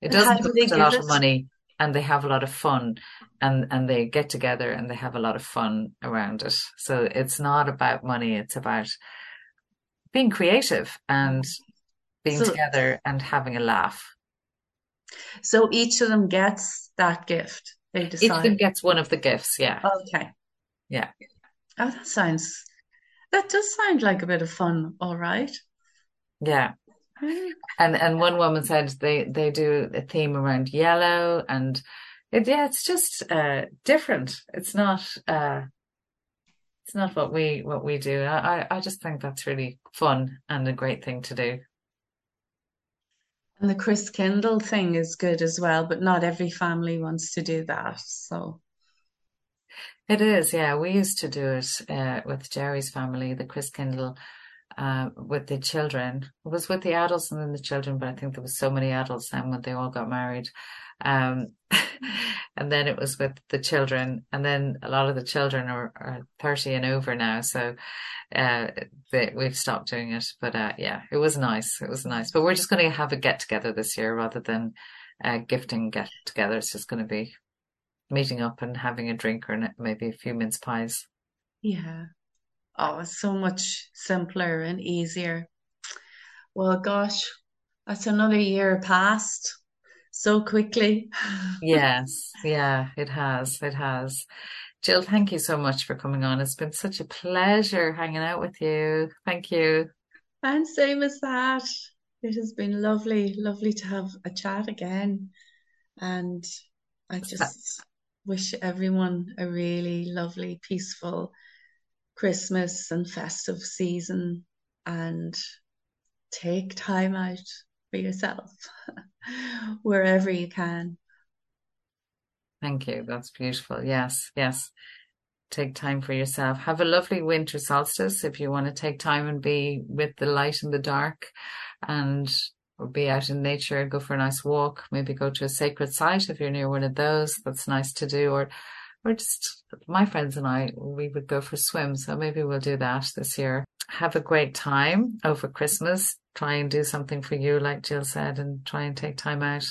it doesn't cost a lot it? of money, and they have a lot of fun, and and they get together and they have a lot of fun around it. So it's not about money; it's about being creative and being so, together and having a laugh. So each of them gets that gift They Each of decide. them gets one of the gifts. Yeah. Okay. Yeah. Oh, that sounds, that does sound like a bit of fun. All right. Yeah. Hmm. And and one woman said they they do a theme around yellow and it, yeah, it's just uh different. It's not uh it's not what we what we do. I I I just think that's really fun and a great thing to do. And the Kris Kindle thing is good as well, but not every family wants to do that. So, It is, yeah. We used to do it uh with Jerry's family, the Kris Kindle uh, with the children. It was with the adults and then the children, but I think there was so many adults then when they all got married. Um, and then it was with the children, and then a lot of the children are, are 30 and over now, so uh, they, we've stopped doing it. But uh, yeah, it was nice. It was nice. But we're just going to have a get together this year rather than uh, gifting get together. It's just going to be meeting up and having a drink or maybe a few mince pies. yeah. Oh, it's so much simpler and easier. Well, gosh, that's another year past so quickly. Yes, yeah, it has. It has. Jill, thank you so much for coming on. It's been such a pleasure hanging out with you. Thank you. And same as that. It has been lovely, lovely to have a chat again. And I just wish everyone a really lovely, peaceful Christmas and festive season and take time out for yourself wherever you can. Thank you. That's beautiful. Yes, yes. Take time for yourself. Have a lovely winter solstice if you want to take time and be with the light and the dark and or be out in nature, go for a nice walk, maybe go to a sacred site if you're near one of those. That's nice to do. Or or just my friends and I, we would go for swims. So maybe we'll do that this year. Have a great time over Christmas. Try and do something for you, like Jill said, and try and take time out.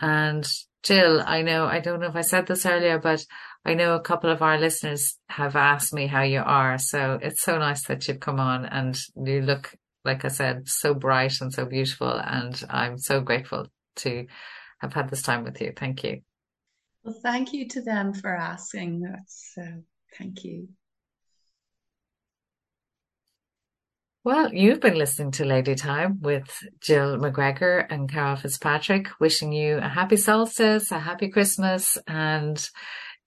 And Jill, I know, I don't know if I said this earlier, but I know a couple of our listeners have asked me how you are. So it's so nice that you've come on and you look, like I said, so bright and so beautiful. And I'm so grateful to have had this time with you. Thank you. Well, thank you to them for asking. That's uh, thank you. Well, you've been listening to Lady Time with Jill McGregor and Carole Fitzpatrick, wishing you a happy solstice, a happy Christmas. And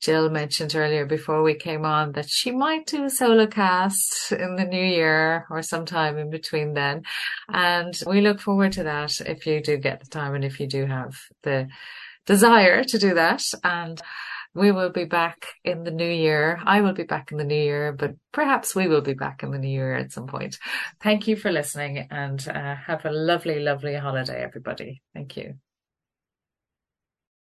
Jill mentioned earlier before we came on that she might do a solo cast in the new year or sometime in between then. And we look forward to that if you do get the time and if you do have the desire to do that. And we will be back in the new year. I will be back in the new year, but perhaps we will be back in the new year at some point. Thank you for listening and uh, have a lovely, lovely holiday, everybody. Thank you.